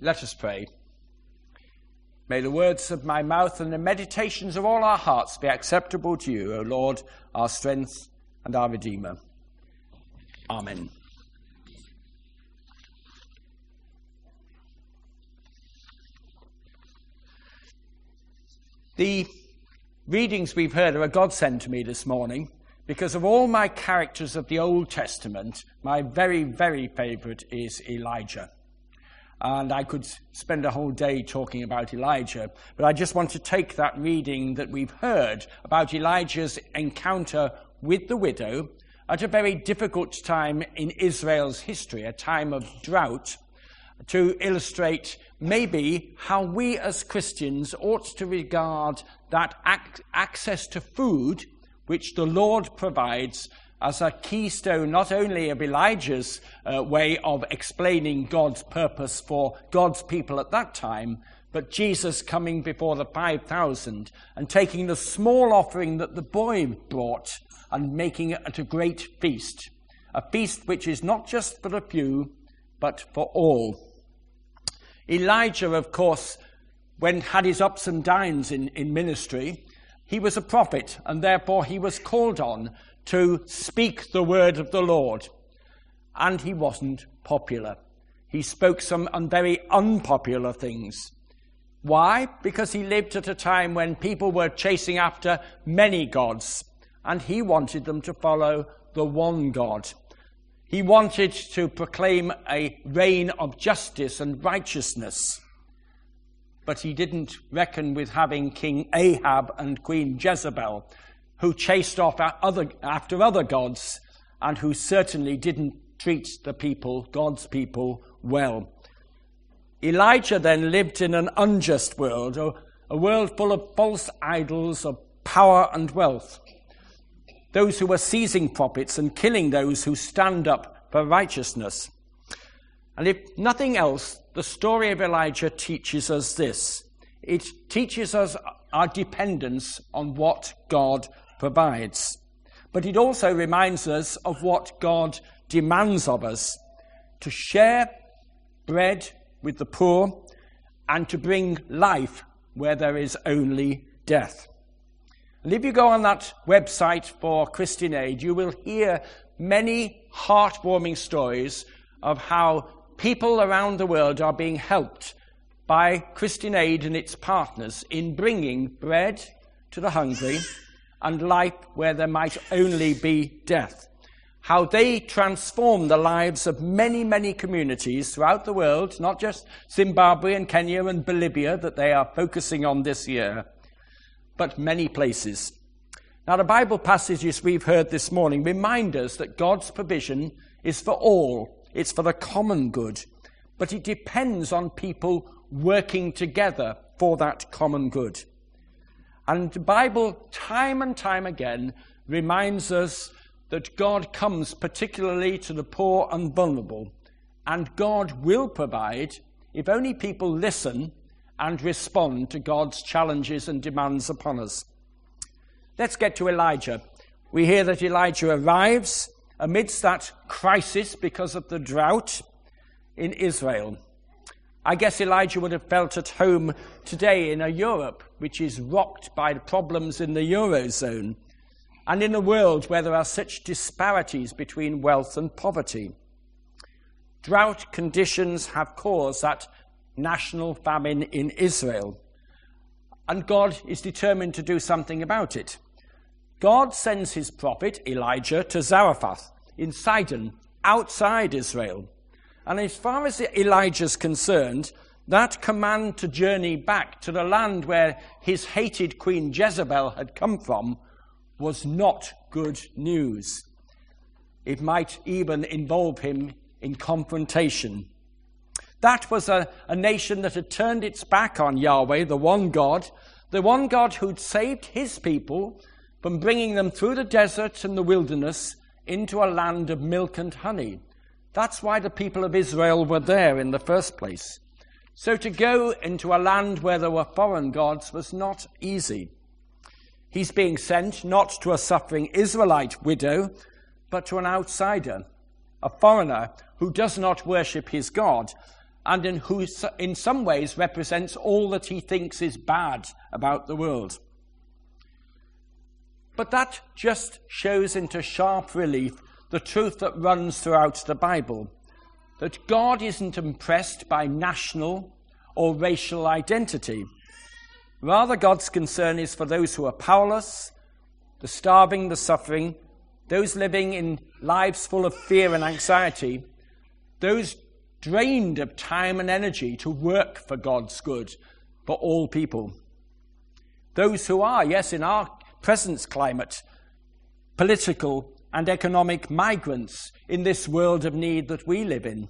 Let us pray. May the words of my mouth and the meditations of all our hearts be acceptable to you, O Lord, our strength and our Redeemer. Amen. The readings we've heard are a godsend to me this morning because of all my characters of the Old Testament, my very, very favorite is Elijah. And I could spend a whole day talking about Elijah, but I just want to take that reading that we've heard about Elijah's encounter with the widow at a very difficult time in Israel's history, a time of drought, to illustrate maybe how we as Christians ought to regard that ac- access to food which the Lord provides as a keystone not only of Elijah's uh, way of explaining God's purpose for God's people at that time, but Jesus coming before the 5,000 and taking the small offering that the boy brought and making it a great feast. A feast which is not just for a few, but for all. Elijah, of course, when had his ups and downs in, in ministry, he was a prophet, and therefore he was called on to speak the word of the Lord. And he wasn't popular. He spoke some very unpopular things. Why? Because he lived at a time when people were chasing after many gods, and he wanted them to follow the one God. He wanted to proclaim a reign of justice and righteousness. But he didn't reckon with having King Ahab and Queen Jezebel, who chased off other, after other gods and who certainly didn't treat the people, God's people, well. Elijah then lived in an unjust world, a world full of false idols of power and wealth those who are seizing prophets and killing those who stand up for righteousness. And if nothing else, the story of Elijah teaches us this it teaches us our dependence on what God provides. But it also reminds us of what God demands of us to share bread with the poor and to bring life where there is only death. And if you go on that website for Christian Aid, you will hear many heartwarming stories of how people around the world are being helped by Christian Aid and its partners in bringing bread to the hungry and life where there might only be death. How they transform the lives of many, many communities throughout the world, not just Zimbabwe and Kenya and Bolivia that they are focusing on this year but many places. Now, the Bible passages we've heard this morning remind us that God's provision is for all, it's for the common good, but it depends on people working together for that common good. And the Bible, time and time again, reminds us that God comes particularly to the poor and vulnerable, and God will provide if only people listen and respond to God's challenges and demands upon us. Let's get to Elijah. We hear that Elijah arrives amidst that crisis because of the drought in Israel. I guess Elijah would have felt at home today in a Europe which is rocked by the problems in the Eurozone and in a world where there are such disparities between wealth and poverty. Drought conditions have caused that national famine in Israel. And God is determined to do something about it. God sends his prophet, Elijah, to Zarephath in Sidon, outside Israel. And as far as Elijah's concerned, that command to journey back to the land where his hated queen Jezebel had come from was not good news. It might even involve him in confrontation that was a, a nation that had turned its back on Yahweh, the one God, the one God who'd saved his people from bringing them through the desert and the wilderness into a land of milk and honey. That's why the people of Israel were there in the first place. So to go into a land where there were foreign gods was not easy. He's being sent not to a suffering Israelite widow, but to an outsider, a foreigner who does not worship his God and in who in some ways represents all that he thinks is bad about the world. But that just shows into sharp relief the truth that runs throughout the Bible that God isn't impressed by national or racial identity. Rather, God's concern is for those who are powerless, the starving, the suffering, those living in lives full of fear and anxiety, those drained of time and energy to work for God's good for all people. Those who are, yes, in our present climate, political and economic migrants in this world of need that we live in.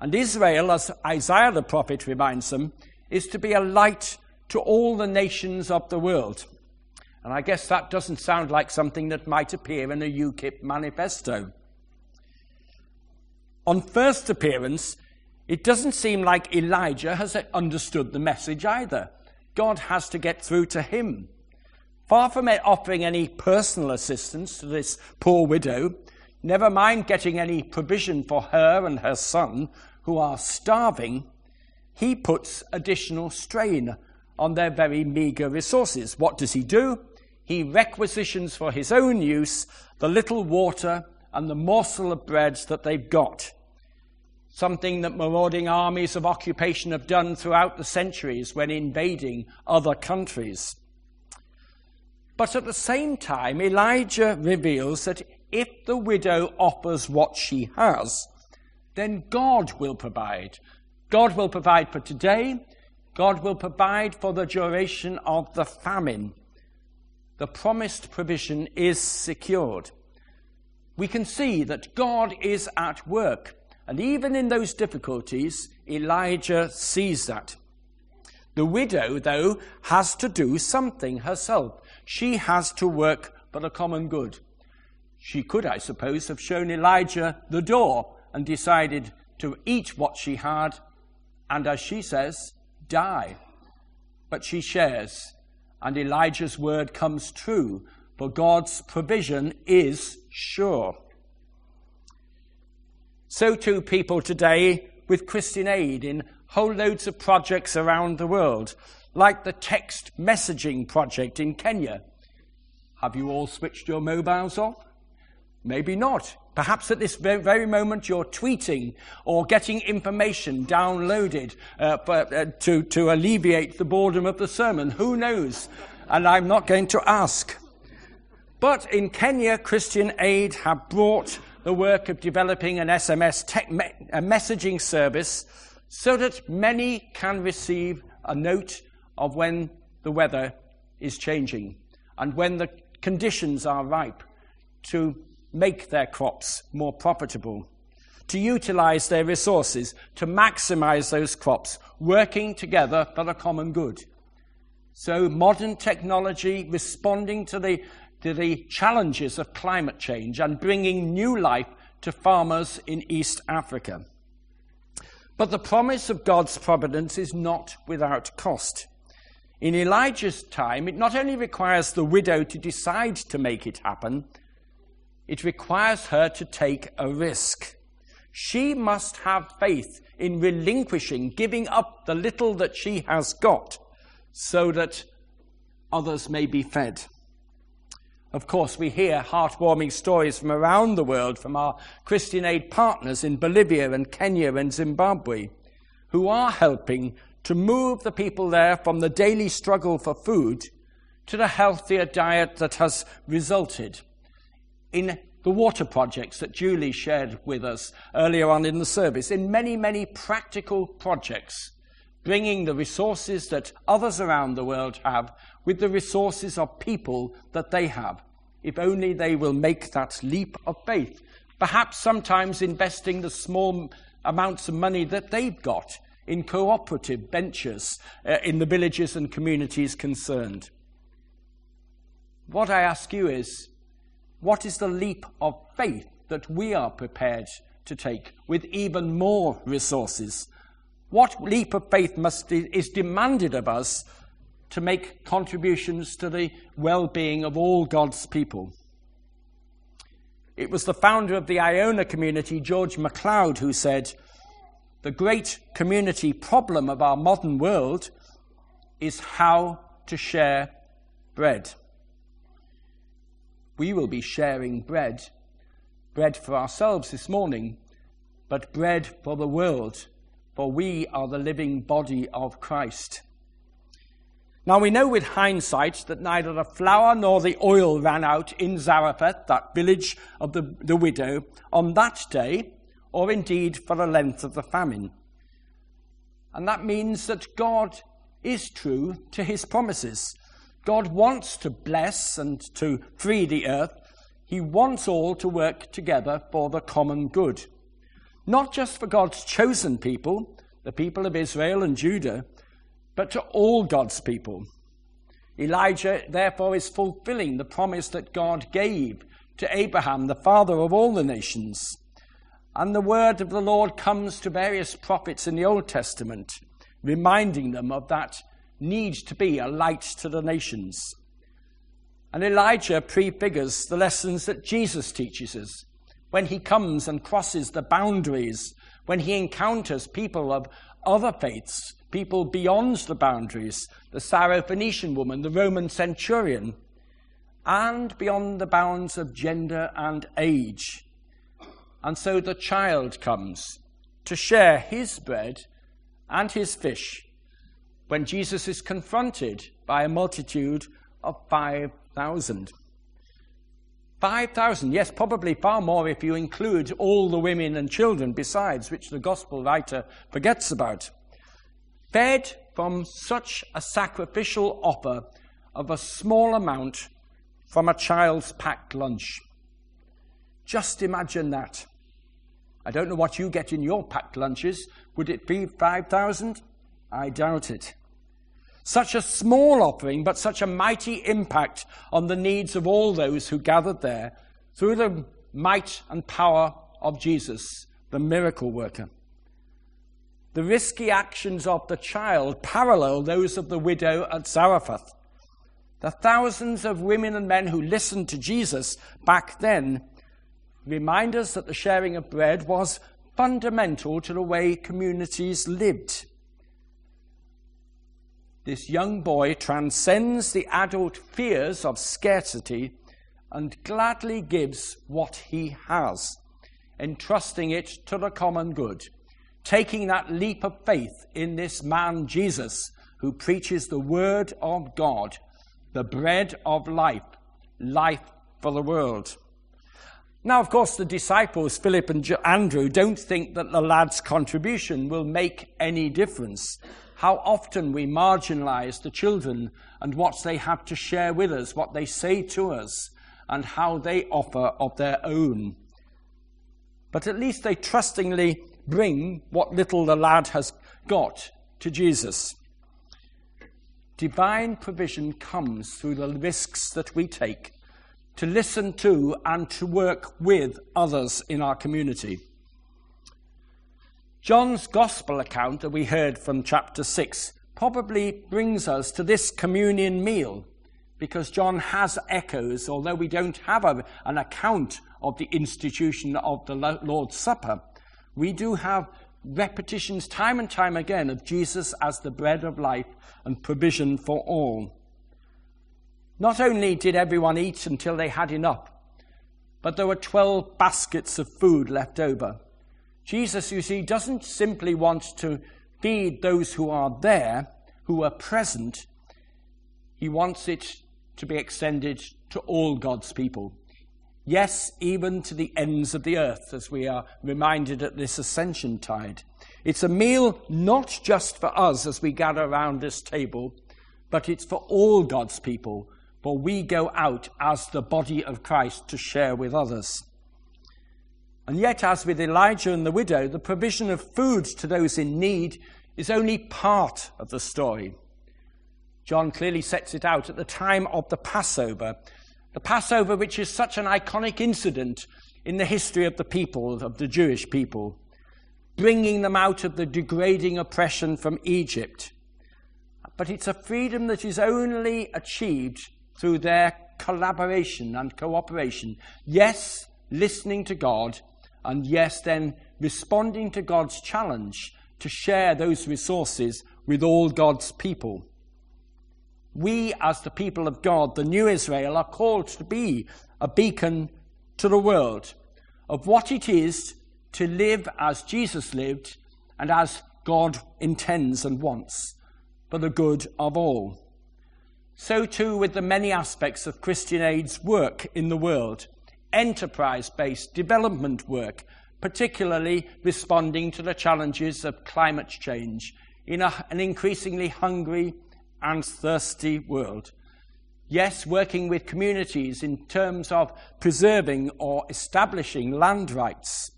And Israel, as Isaiah the prophet reminds them, is to be a light to all the nations of the world. And I guess that doesn't sound like something that might appear in a UKIP manifesto. On first appearance, it doesn't seem like Elijah has understood the message either. God has to get through to him. Far from offering any personal assistance to this poor widow, never mind getting any provision for her and her son, who are starving, he puts additional strain on their very meagre resources. What does he do? He requisitions for his own use the little water and the morsel of bread that they've got. Something that marauding armies of occupation have done throughout the centuries when invading other countries. But at the same time, Elijah reveals that if the widow offers what she has, then God will provide. God will provide for today. God will provide for the duration of the famine. The promised provision is secured. We can see that God is at work. And even in those difficulties, Elijah sees that. The widow, though, has to do something herself. She has to work for the common good. She could, I suppose, have shown Elijah the door and decided to eat what she had, and as she says, die. But she shares, and Elijah's word comes true, for God's provision is sure. So too, people today with Christian Aid in whole loads of projects around the world like the text messaging project in Kenya. Have you all switched your mobiles off? Maybe not. Perhaps at this very moment you're tweeting or getting information downloaded uh, uh, to, to alleviate the boredom of the sermon. Who knows? And I'm not going to ask. But in Kenya, Christian Aid have brought the work of developing an SMS tech me- messaging service so that many can receive a note of when the weather is changing and when the conditions are ripe to make their crops more profitable, to utilize their resources, to maximize those crops, working together for the common good. So, modern technology responding to the, to the challenges of climate change and bringing new life to farmers in East Africa. But the promise of God's providence is not without cost. In Elijah's time, it not only requires the widow to decide to make it happen, it requires her to take a risk. She must have faith in relinquishing, giving up the little that she has got, so that others may be fed. Of course, we hear heartwarming stories from around the world from our Christian aid partners in Bolivia and Kenya and Zimbabwe who are helping to move the people there from the daily struggle for food to the healthier diet that has resulted in the water projects that Julie shared with us earlier on in the service, in many, many practical projects, bringing the resources that others around the world have with the resources of people that they have, if only they will make that leap of faith. Perhaps sometimes investing the small amounts of money that they've got in cooperative ventures uh, in the villages and communities concerned. What I ask you is what is the leap of faith that we are prepared to take with even more resources? What leap of faith must, is demanded of us to make contributions to the well being of all God's people? It was the founder of the Iona community, George MacLeod, who said, the great community problem of our modern world is how to share bread. We will be sharing bread, bread for ourselves this morning, but bread for the world, for we are the living body of Christ. Now we know with hindsight that neither the flour nor the oil ran out in Zarephath, that village of the, the widow, on that day, or indeed for the length of the famine. And that means that God is true to his promises. God wants to bless and to free the earth. He wants all to work together for the common good. Not just for God's chosen people, the people of Israel and Judah, but to all God's people. Elijah, therefore, is fulfilling the promise that God gave to Abraham, the father of all the nations. And the word of the Lord comes to various prophets in the Old Testament, reminding them of that need to be a light to the nations. And Elijah prefigures the lessons that Jesus teaches us when he comes and crosses the boundaries, when he encounters people of other faiths, people beyond the boundaries, the Syrophoenician woman, the Roman centurion, and beyond the bounds of gender and age. And so the child comes to share his bread and his fish when Jesus is confronted by a multitude of 5,000. 5,000, yes, probably far more if you include all the women and children besides, which the gospel writer forgets about. Fed from such a sacrificial offer of a small amount from a child's packed lunch. Just imagine that. I don't know what you get in your packed lunches. Would it be 5,000? I doubt it. Such a small offering, but such a mighty impact on the needs of all those who gathered there through the might and power of Jesus, the miracle worker. The risky actions of the child parallel those of the widow at Zarephath. The thousands of women and men who listened to Jesus back then remind us that the sharing of bread was fundamental to the way communities lived. This young boy transcends the adult fears of scarcity and gladly gives what he has, entrusting it to the common good, taking that leap of faith in this man Jesus who preaches the word of God, the bread of life, life for the world. Now, of course, the disciples, Philip and Andrew, don't think that the lad's contribution will make any difference. How often we marginalize the children and what they have to share with us, what they say to us, and how they offer of their own. But at least they trustingly bring what little the lad has got to Jesus. Divine provision comes through the risks that we take to listen to and to work with others in our community. John's gospel account that we heard from chapter 6 probably brings us to this communion meal because John has echoes, although we don't have a, an account of the institution of the Lord's Supper. We do have repetitions time and time again of Jesus as the bread of life and provision for all. Not only did everyone eat until they had enough, but there were 12 baskets of food left over. Jesus, you see, doesn't simply want to feed those who are there, who are present. He wants it to be extended to all God's people. Yes, even to the ends of the earth, as we are reminded at this ascension tide. It's a meal not just for us as we gather around this table, but it's for all God's people for we go out as the body of Christ to share with others. And yet, as with Elijah and the widow, the provision of food to those in need is only part of the story. John clearly sets it out at the time of the Passover, the Passover, which is such an iconic incident in the history of the people, of the Jewish people, bringing them out of the degrading oppression from Egypt. But it's a freedom that is only achieved through their collaboration and cooperation. Yes, listening to God, and yes, then responding to God's challenge to share those resources with all God's people. We, as the people of God, the new Israel, are called to be a beacon to the world of what it is to live as Jesus lived and as God intends and wants for the good of all. So too with the many aspects of Christian Aid's work in the world, enterprise based development work, particularly responding to the challenges of climate change in a, an increasingly hungry and thirsty world. Yes, working with communities in terms of preserving or establishing land rights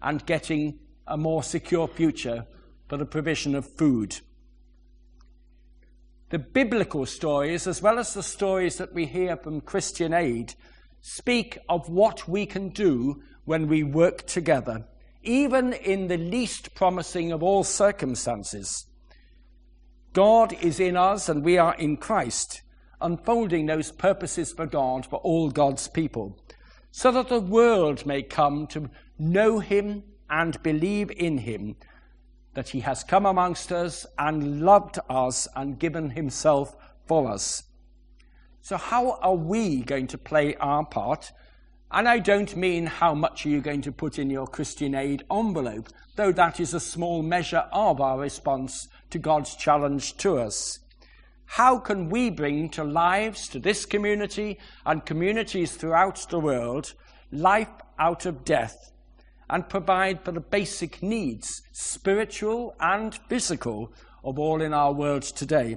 and getting a more secure future for the provision of food. The biblical stories, as well as the stories that we hear from Christian Aid, speak of what we can do when we work together, even in the least promising of all circumstances. God is in us and we are in Christ unfolding those purposes for God for all God's people, so that the world may come to know Him and believe in Him, that He has come amongst us and loved us and given Himself for us. So, how are we going to play our part? And I don't mean how much are you going to put in your Christian aid envelope, though that is a small measure of our response to God's challenge to us. How can we bring to lives, to this community and communities throughout the world, life out of death and provide for the basic needs, spiritual and physical, of all in our world today?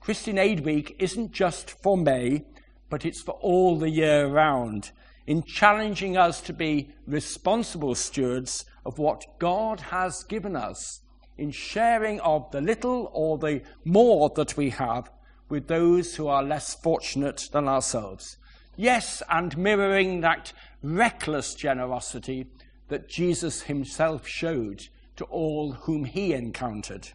Christian Aid Week isn't just for May, but it's for all the year round, in challenging us to be responsible stewards of what God has given us in sharing of the little or the more that we have with those who are less fortunate than ourselves. Yes, and mirroring that reckless generosity that Jesus himself showed to all whom he encountered.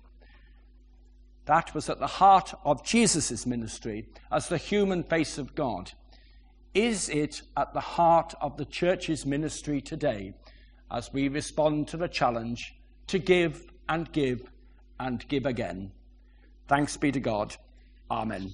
That was at the heart of Jesus' ministry as the human face of God. Is it at the heart of the church's ministry today as we respond to the challenge to give and give and give again. Thanks be to God. Amen.